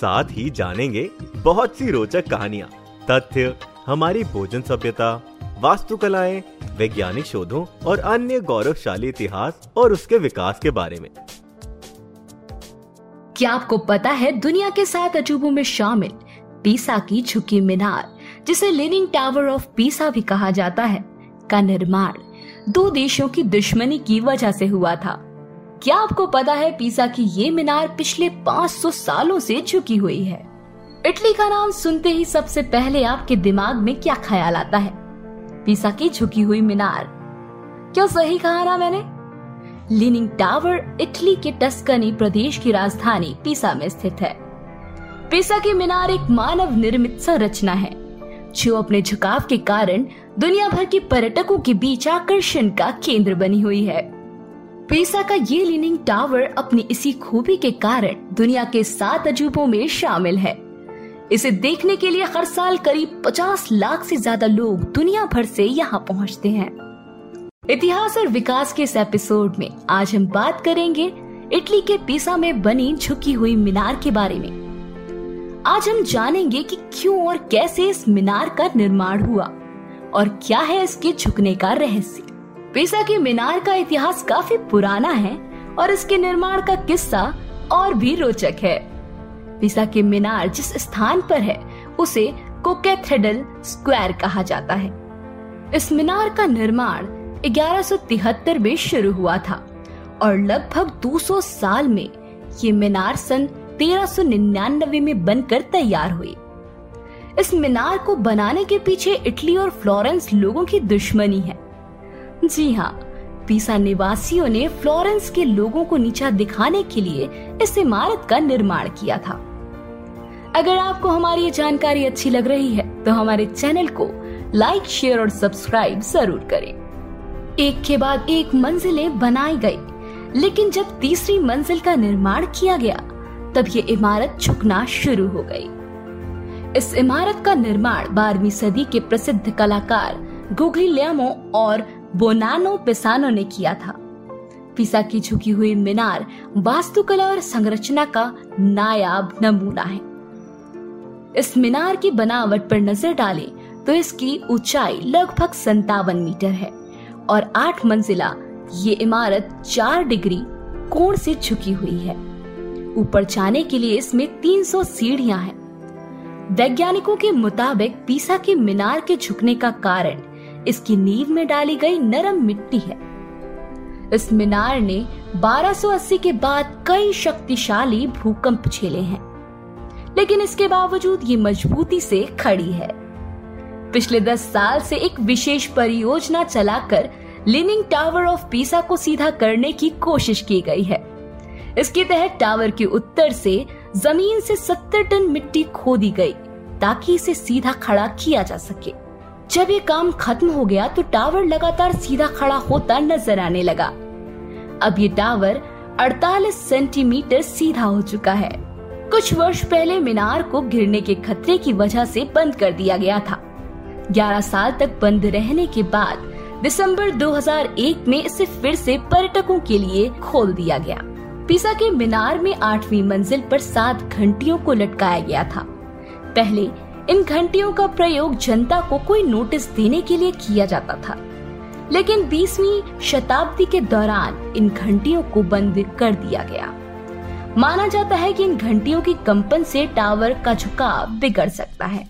साथ ही जानेंगे बहुत सी रोचक कहानियाँ, तथ्य, हमारी भोजन सभ्यता, वास्तुकलाएँ, वैज्ञानिक शोधों और अन्य गौरवशाली इतिहास और उसके विकास के बारे में। क्या आपको पता है दुनिया के सात अजूबों में शामिल? पीसा की झुकी मीनार, जिसे लिनिंग टावर ऑफ़ पीसा भी कहा जाता है, का निर्माण दो देशों की दुश्मनी की वजह से हुआ था। क्या आपको पता है पीसा की ये मीनार पिछले 500 सालों से झुकी हुई है? इटली का नाम सुनते ही सबसे पहले आपके दिमाग में क्या ख्याल आता है? पीसा की झुकी हुई मीनार। क्यों सही कहा ना मैंने? लीनिंग टावर इटली के टस्कनी प्रदेश की राजधानी पीसा में स्थित है। पीसा की मीनार एक मानव निर्मित संरचना है, जो अपने झुकाव के कारण दुनिया भर के पर्यटकों के बीच आकर्षण का केंद्र बनी हुई है। पीसा का ये लीनिंग टावर अपनी इसी खूबी के कारण दुनिया के सात अजूबों में शामिल है। इसे देखने के लिए हर साल करीब 50 लाख से ज़्यादा लोग दुनिया भर से यहाँ पहुँचते हैं। इतिहास और विकास के इस एपिसोड में आज हम बात करेंगे इटली के पीसा में बनी झुकी हुई मीनार के बारे में। आज हम जानेंगे कि क्यों और कैसे इस मीनार का निर्माण हुआ और क्या है इसके झुकने का रहस्य। पीसा की मीनार का इतिहास काफ़ी पुराना है और इसके निर्माण का किस्सा और भी रोचक है। पीसा की मीनार जिस स्थान पर है, उसे कोकेथेडल स्क्वायर कहा जाता है। इस मीनार का निर्माण 1173 में शुरू हुआ था और लगभग 200 साल में ये मीनार सन 1399 में बनकर तैयार हुई। इस मीनार को बनाने के पीछे इटली और फ्लोरेंस लोगों की दुश्मनी है। जी हाँ पीसा निवासियों ने फ्लोरेंस के लोगों को नीचा दिखाने के लिए इस इमारत का निर्माण किया था। अगर आपको हमारी ये जानकारी अच्छी लग रही है तो हमारे चैनल को लाइक, शेयर और सब्सक्राइब ज़रूर करें। एक के बाद एक मंजिलें बनाई गई, लेकिन जब तीसरी मंजिल का निर्माण किया गया, तब ये इमारत झुकना शुरू हो गई। इस इमारत का निर्माण बारहवीं सदी के प्रसिद्ध कलाकार गुगलियामो और बोनानो पिसानो ने किया था। पिसा की झुकी हुई मीनार वास्तुकला और संरचना का नायाब नमूना है। इस मीनार की बनावट पर नज़र डालें तो इसकी ऊंचाई लगभग संतावन मीटर है और आठ मंजिला ये इमारत चार डिग्री कोण से झुकी हुई है। ऊपर जाने के लिए इसमें 300 सीढ़ियाँ हैं। वैज्ञानिकों के मुताबिक पीसा की मीनार के झुकने का कारण इसकी नींव में डाली गई नरम मिट्टी है। इस मीनार ने 1280 के बाद कई शक्तिशाली भूकंप झेले हैं। लेकिन इसके बावजूद ये मजबूती से खड़ी है। पिछले 10 साल से एक विशेष परियोजना चलाकर लिनिंग टावर ऑफ़ पीसा को सीधा करने की कोशिश की गई है। इसके तहत टावर के उत्तर से ज़मीन से 70 टन मिट्टी खोदी गई, ताकि इसे सीधा खड़ा किया जा सके। जब ये काम खत्म हो गया तो टावर लगातार सीधा खड़ा होता नज़र आने लगा। अब ये टावर 48 सेंटीमीटर सीधा हो चुका है। कुछ वर्ष पहले मीनार को गिरने के खतरे की वजह से बंद कर दिया गया था। 11 साल तक बंद रहने के बाद दिसंबर 2001 में इसे फिर से पर्यटकों के लिए खोल दिया गया। पिसा के मीनार में आठवीं मंजिल पर सात घंटियों को लटकाया गया था। पहले इन घंटियों का प्रयोग जनता को कोई नोटिस देने के लिए किया जाता था। लेकिन 20वीं शताब्दी के दौरान इन घंटियों को बंद कर दिया गया। माना जाता है कि इन घंटियों की कंपन से टावर का झुकाव बिगड़ सकता है।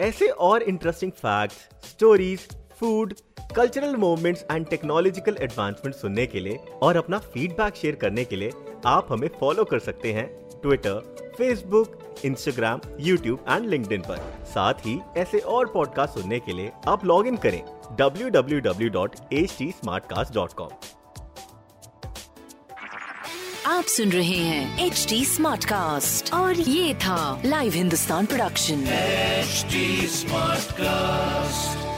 ऐसे और interesting facts, stories food cultural movements and technological advancement सुनने के लिए और अपना फीडबैक शेयर करने के लिए आप हमें फॉलो कर सकते हैं Twitter Facebook Instagram YouTube and link पर। साथ ही ऐसे और पॉडकास्ट सुनने के लिए आप लॉग इन करें www.htsmartcast.com आप सुन रहे हैं एच डी स्मार्ट कास्ट और ये था live Hindustan production HD Smartcast.